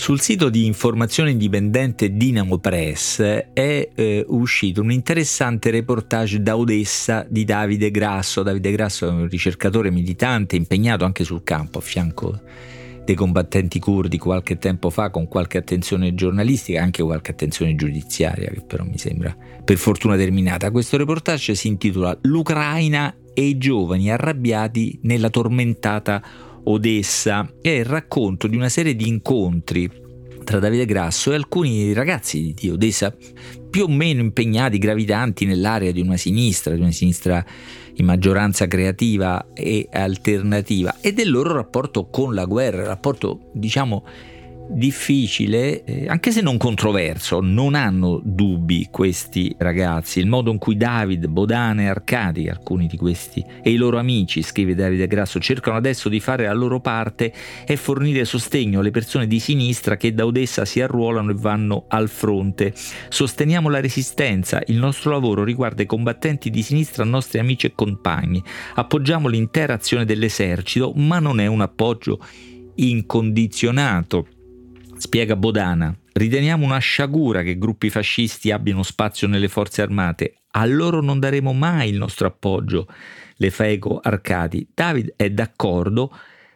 Sul sito di informazione indipendente Dinamo Press è eh, uscito un interessante reportage da Odessa di Davide Grasso. Davide Grasso è un ricercatore militante impegnato anche sul campo a fianco dei combattenti curdi qualche tempo fa con qualche attenzione giornalistica anche qualche attenzione giudiziaria che però mi sembra per fortuna terminata. Questo reportage si intitola L'Ucraina e i giovani arrabbiati nella tormentata Odessa è il racconto di una serie di incontri tra Davide Grasso e alcuni ragazzi di Odessa più o meno impegnati, gravitanti nell'area di una sinistra, di una sinistra in maggioranza creativa e alternativa e del loro rapporto con la guerra, rapporto diciamo difficile, eh, anche se non controverso, non hanno dubbi questi ragazzi. Il modo in cui David, Bodana e Arcadi, alcuni di questi, e i loro amici, scrive Davide Grasso, cercano adesso di fare la loro parte e fornire sostegno alle persone di sinistra che da Odessa si arruolano e vanno al fronte. Sosteniamo la resistenza, il nostro lavoro riguarda i combattenti di sinistra, nostri amici e compagni. Appoggiamo l'intera azione dell'esercito, ma non è un appoggio incondizionato Spiega Bodana, riteniamo una sciagura che gruppi fascisti abbiano spazio nelle forze armate. A loro non daremo mai il nostro appoggio. Le fa eco Arcadi. David è d'accordo,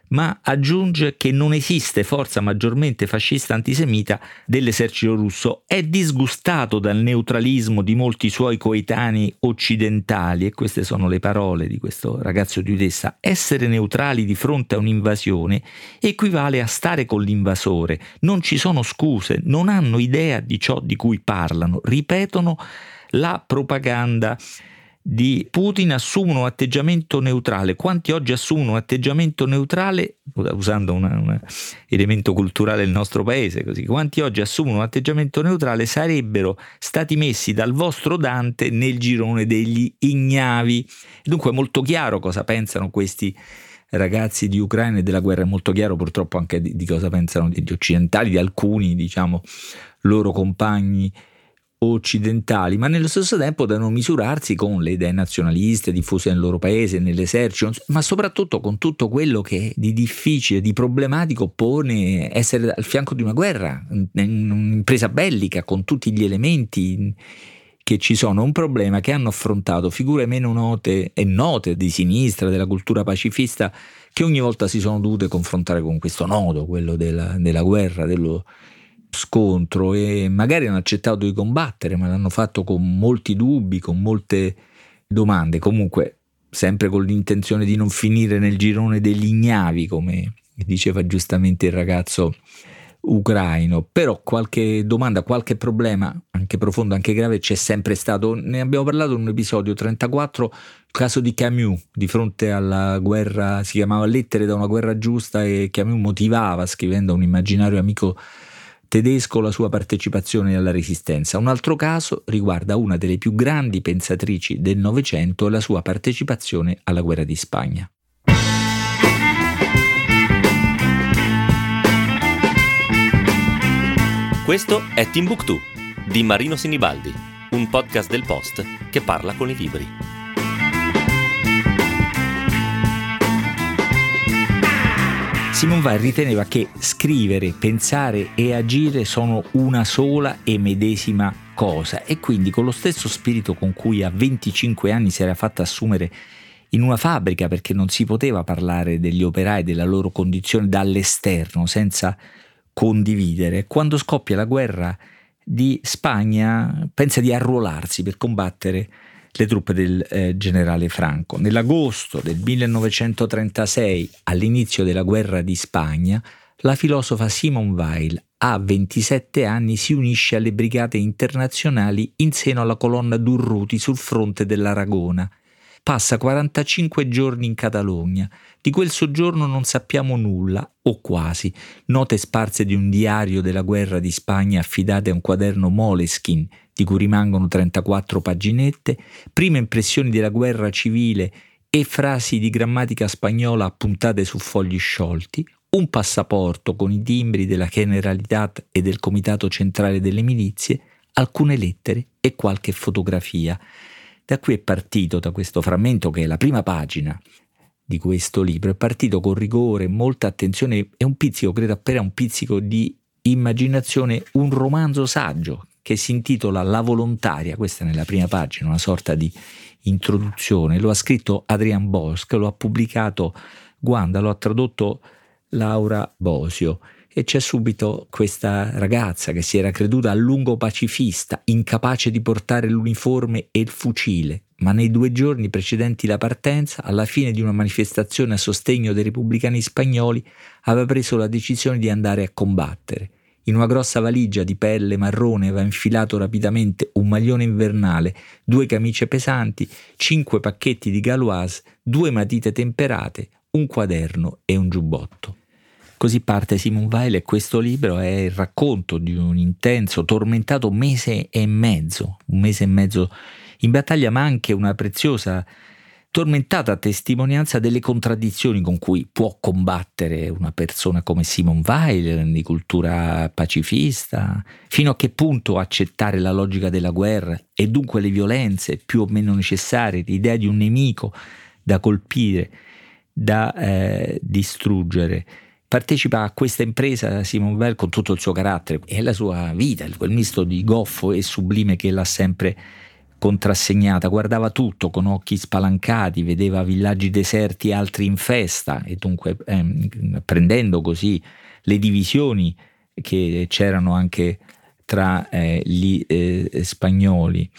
ma aggiunge che non esiste forza maggiormente fascista antisemita dell'esercito russo. È disgustato dal neutralismo di molti suoi coetanei occidentali, e queste sono le parole di questo ragazzo di Udessa. Essere neutrali di fronte a un'invasione equivale a stare con l'invasore. Non ci sono scuse, non hanno idea di ciò di cui parlano, ripetono la propaganda di Putin assumono un atteggiamento neutrale. Quanti oggi assumono un atteggiamento neutrale, usando un elemento culturale del nostro paese, così, quanti oggi assumono un atteggiamento neutrale sarebbero stati messi dal vostro Dante nel girone degli ignavi. Dunque è molto chiaro cosa pensano questi ragazzi di Ucraina e della guerra, è molto chiaro purtroppo anche di, di cosa pensano gli occidentali, di alcuni, diciamo, loro compagni occidentali, ma nello stesso tempo devono misurarsi con le idee nazionaliste diffuse nel loro paese, nell'esercito, ma soprattutto con tutto quello che di difficile, di problematico pone essere al fianco di una guerra, un'impresa bellica con tutti gli elementi che ci sono, un problema che hanno affrontato figure meno note e note di sinistra, della cultura pacifista, che ogni volta si sono dovute confrontare con questo nodo, quello della, della guerra, dello scontro e magari hanno accettato di combattere, ma l'hanno fatto con molti dubbi, con molte domande, comunque sempre con l'intenzione di non finire nel girone degli ignavi, come diceva giustamente il ragazzo ucraino, però qualche domanda, qualche problema, anche profondo, anche grave, c'è sempre stato. Ne abbiamo parlato in un episodio 34, il caso di Camus, di fronte alla guerra, si chiamava Lettere da una guerra giusta e Camus motivava, scrivendo a un immaginario amico tedesco la sua partecipazione alla resistenza. Un altro caso riguarda una delle più grandi pensatrici del Novecento e la sua partecipazione alla guerra di Spagna. Questo è Timbuktu di Marino Sinibaldi, un podcast del Post che parla con i libri. Simon Weil riteneva che scrivere, pensare e agire sono una sola e medesima cosa e quindi con lo stesso spirito con cui a 25 anni si era fatta assumere in una fabbrica perché non si poteva parlare degli operai e della loro condizione dall'esterno senza condividere, quando scoppia la guerra di Spagna pensa di arruolarsi per combattere le truppe del eh, generale Franco. Nell'agosto del 1936, all'inizio della guerra di Spagna, la filosofa Simone Weil, a 27 anni, si unisce alle brigate internazionali in seno alla colonna Durruti sul fronte dell'Aragona. Passa 45 giorni in Catalogna. Di quel soggiorno non sappiamo nulla, o quasi. Note sparse di un diario della guerra di Spagna affidate a un quaderno Moleskin di cui rimangono 34 paginette, prime impressioni della guerra civile e frasi di grammatica spagnola appuntate su fogli sciolti, un passaporto con i timbri della Generalitat e del Comitato Centrale delle Milizie, alcune lettere e qualche fotografia. Da qui è partito, da questo frammento che è la prima pagina di questo libro, è partito con rigore, molta attenzione e un pizzico, credo appena un pizzico di immaginazione un romanzo saggio che si intitola La volontaria, questa è nella prima pagina, una sorta di introduzione, lo ha scritto Adrian Bosch, lo ha pubblicato Guanda, lo ha tradotto Laura Bosio. E c'è subito questa ragazza che si era creduta a lungo pacifista, incapace di portare l'uniforme e il fucile, ma nei due giorni precedenti la partenza, alla fine di una manifestazione a sostegno dei repubblicani spagnoli, aveva preso la decisione di andare a combattere. In una grossa valigia di pelle marrone aveva infilato rapidamente un maglione invernale, due camicie pesanti, cinque pacchetti di galoise, due matite temperate, un quaderno e un giubbotto. Così parte Simon Weil e questo libro è il racconto di un intenso, tormentato mese e mezzo, un mese e mezzo in battaglia, ma anche una preziosa tormentata testimonianza delle contraddizioni con cui può combattere una persona come Simon Weil, di cultura pacifista, fino a che punto accettare la logica della guerra e dunque le violenze più o meno necessarie, l'idea di un nemico da colpire, da eh, distruggere. Partecipa a questa impresa Simon Weil con tutto il suo carattere e la sua vita, quel misto di goffo e sublime che l'ha sempre contrassegnata, guardava tutto con occhi spalancati, vedeva villaggi deserti e altri in festa e dunque ehm, prendendo così le divisioni che c'erano anche tra eh, gli eh, spagnoli.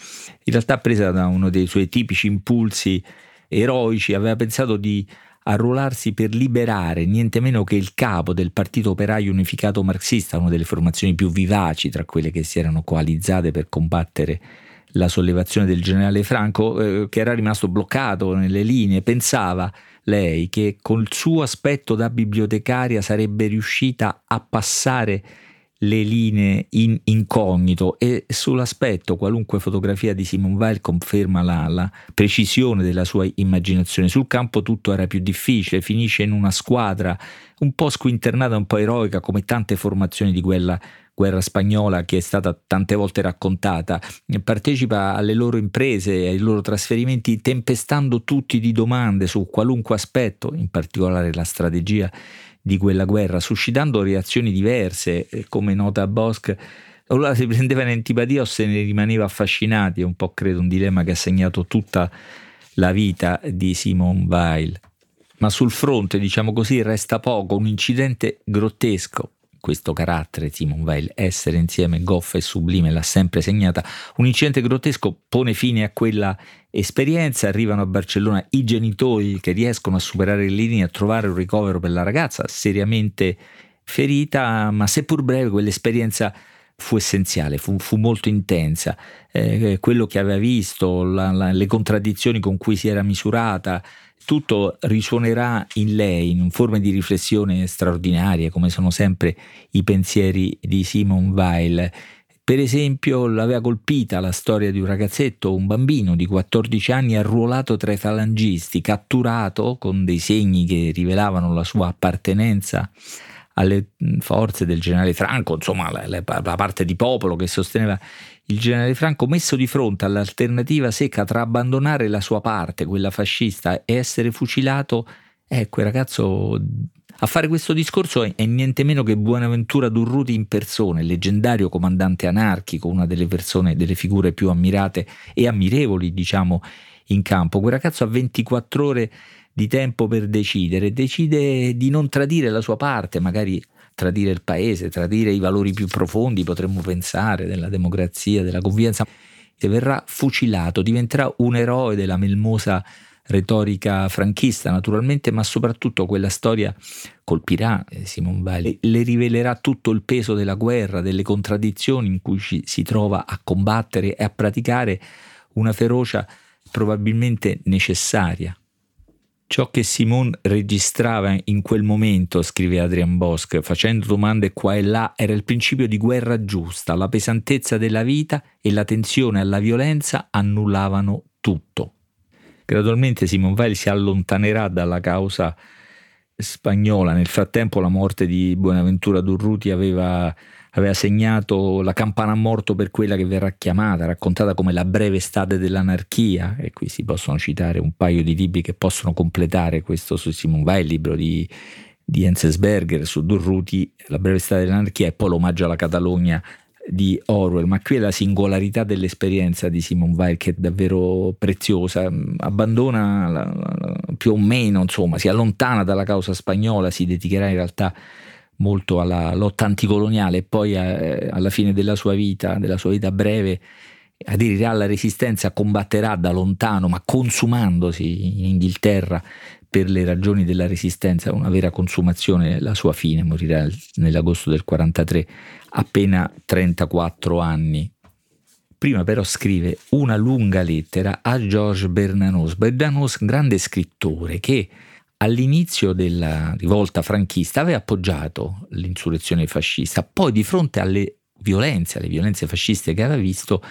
In realtà presa da uno dei suoi tipici impulsi eroici aveva pensato di arruolarsi per liberare niente meno che il capo del Partito Operaio Unificato Marxista, una delle formazioni più vivaci tra quelle che si erano coalizzate per combattere la sollevazione del generale Franco, eh, che era rimasto bloccato nelle linee, pensava lei che col suo aspetto da bibliotecaria sarebbe riuscita a passare le linee in incognito e sull'aspetto qualunque fotografia di Simon Weil conferma la, la, precisione della sua immaginazione. Sul campo tutto era più difficile, finisce in una squadra un po' squinternata, un po' eroica come tante formazioni di quella guerra spagnola che è stata tante volte raccontata, partecipa alle loro imprese, ai loro trasferimenti, tempestando tutti di domande su qualunque aspetto, in particolare la strategia di quella guerra, suscitando reazioni diverse, come nota Bosch. Allora si prendeva in antipatia o se ne rimaneva affascinati, è un po' credo un dilemma che ha segnato tutta la vita di Simone Weil. Ma sul fronte, diciamo così, resta poco, un incidente grottesco questo carattere Simon Weil, essere insieme goffa e sublime, l'ha sempre segnata. Un incidente grottesco pone fine a quella esperienza, arrivano a Barcellona i genitori che riescono a superare le linee, a trovare un ricovero per la ragazza, seriamente ferita, ma seppur breve quell'esperienza fu essenziale, fu, fu molto intensa. Eh, quello che aveva visto, la, la, le contraddizioni con cui si era misurata, tutto risuonerà in lei in forme di riflessione straordinarie, come sono sempre i pensieri di Simon Weil. Per esempio, l'aveva colpita la storia di un ragazzetto, un bambino di 14 anni arruolato tra i falangisti, catturato con dei segni che rivelavano la sua appartenenza alle forze del generale Franco, insomma la, la, la parte di popolo che sosteneva il generale Franco messo di fronte all'alternativa secca tra abbandonare la sua parte, quella fascista, e essere fucilato, ecco il ragazzo a fare questo discorso è, niente meno che Buonaventura Durruti in persona, il leggendario comandante anarchico, una delle persone, delle figure più ammirate e ammirevoli, diciamo, in campo. Quel ragazzo ha 24 ore di tempo per decidere, decide di non tradire la sua parte, magari tradire il paese, tradire i valori più profondi, potremmo pensare, della democrazia, della convivenza, e verrà fucilato, diventerà un eroe della melmosa retorica franchista naturalmente, ma soprattutto quella storia colpirà eh, Simon Weil, le rivelerà tutto il peso della guerra, delle contraddizioni in cui ci si trova a combattere e a praticare una ferocia probabilmente necessaria. Ciò che Simone registrava in quel momento, scrive Adrian Bosch, facendo domande qua e là, era il principio di guerra giusta, la pesantezza della vita e la tensione alla violenza annullavano tutto. Gradualmente Simone Weil si allontanerà dalla causa spagnola, nel frattempo la morte di Buenaventura Durruti aveva aveva segnato la campana a morto per quella che verrà chiamata, raccontata come la breve estate dell'anarchia, e qui si possono citare un paio di libri che possono completare questo su Simon Weil, il libro di di Enzensberger su Durruti, La breve strada dell'anarchia e poi l'omaggio alla Catalogna di Orwell, ma qui è la singolarità dell'esperienza di Simon Weil che è davvero preziosa, abbandona la, la, più o meno, insomma, si allontana dalla causa spagnola, si dedicherà in realtà molto alla lotta anticoloniale e poi eh, alla fine della sua vita, della sua vita breve, aderirà alla resistenza, combatterà da lontano, ma consumandosi in Inghilterra per le ragioni della resistenza, una vera consumazione, la sua fine, morirà nell'agosto del 43, appena 34 anni. Prima però scrive una lunga lettera a Georges Bernanos. Bernanos, grande scrittore che all'inizio della rivolta franchista aveva appoggiato l'insurrezione fascista, poi di fronte alle violenze, alle violenze fasciste che aveva visto,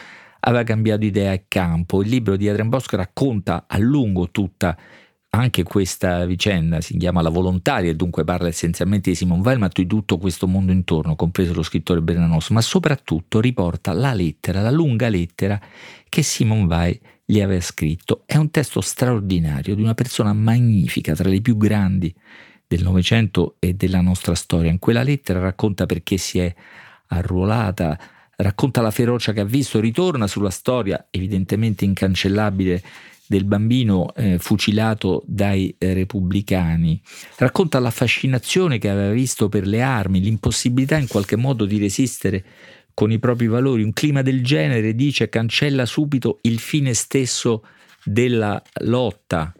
aveva cambiato idea e campo. Il libro di Adrian Bosco racconta a lungo tutta anche questa vicenda, si chiama La volontaria e dunque parla essenzialmente di Simon Weil, ma di tutto questo mondo intorno, compreso lo scrittore Bernanos, ma soprattutto riporta la lettera, la lunga lettera che Simon Weil gli aveva scritto. È un testo straordinario di una persona magnifica, tra le più grandi del Novecento e della nostra storia. In quella lettera racconta perché si è arruolata, racconta la ferocia che ha visto, ritorna sulla storia evidentemente incancellabile del bambino eh, fucilato dai eh, repubblicani, racconta la fascinazione che aveva visto per le armi, l'impossibilità in qualche modo di resistere con i propri valori. Un clima del genere, dice, cancella subito il fine stesso della lotta.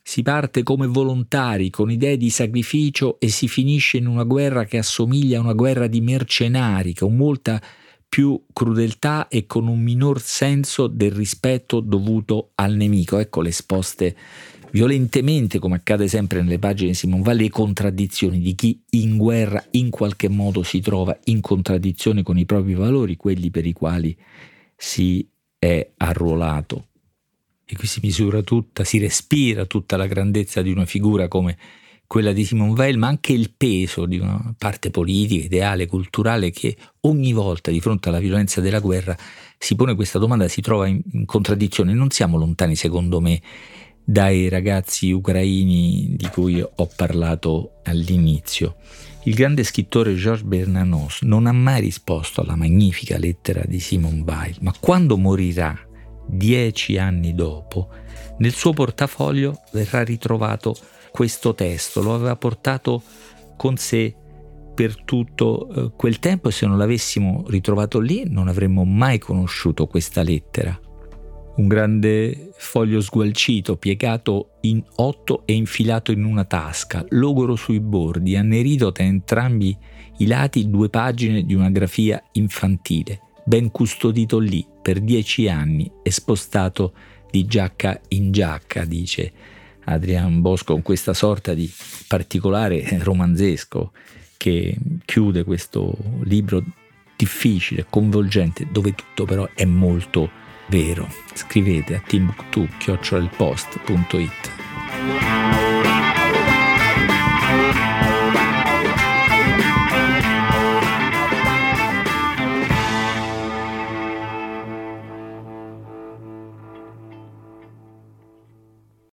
Si parte come volontari, con idee di sacrificio e si finisce in una guerra che assomiglia a una guerra di mercenari, con molta più crudeltà e con un minor senso del rispetto dovuto al nemico. Ecco le esposte violentemente, come accade sempre nelle pagine di Simon Weil, le contraddizioni di chi in guerra in qualche modo si trova in contraddizione con i propri valori, quelli per i quali si è arruolato. E qui si misura tutta, si respira tutta la grandezza di una figura come quella di Simon Weil, ma anche il peso di una parte politica, ideale, culturale che ogni volta di fronte alla violenza della guerra si pone questa domanda, si trova in, in contraddizione. Non siamo lontani, secondo me, dai ragazzi ucraini di cui ho parlato all'inizio. Il grande scrittore Georges Bernanos non ha mai risposto alla magnifica lettera di Simon Weil, ma quando morirà, dieci anni dopo, nel suo portafoglio verrà ritrovato questo testo, lo aveva portato con sé per tutto eh, quel tempo e se non l'avessimo ritrovato lì non avremmo mai conosciuto questa lettera un grande foglio sgualcito piegato in otto e infilato in una tasca, logoro sui bordi, annerito da entrambi i lati due pagine di una grafia infantile, ben custodito lì per dieci anni e spostato di giacca in giacca, dice Adrian Bosco, con questa sorta di particolare romanzesco che chiude questo libro difficile, coinvolgente, dove tutto però è molto vero. Scrivete a timbuktu-post.it.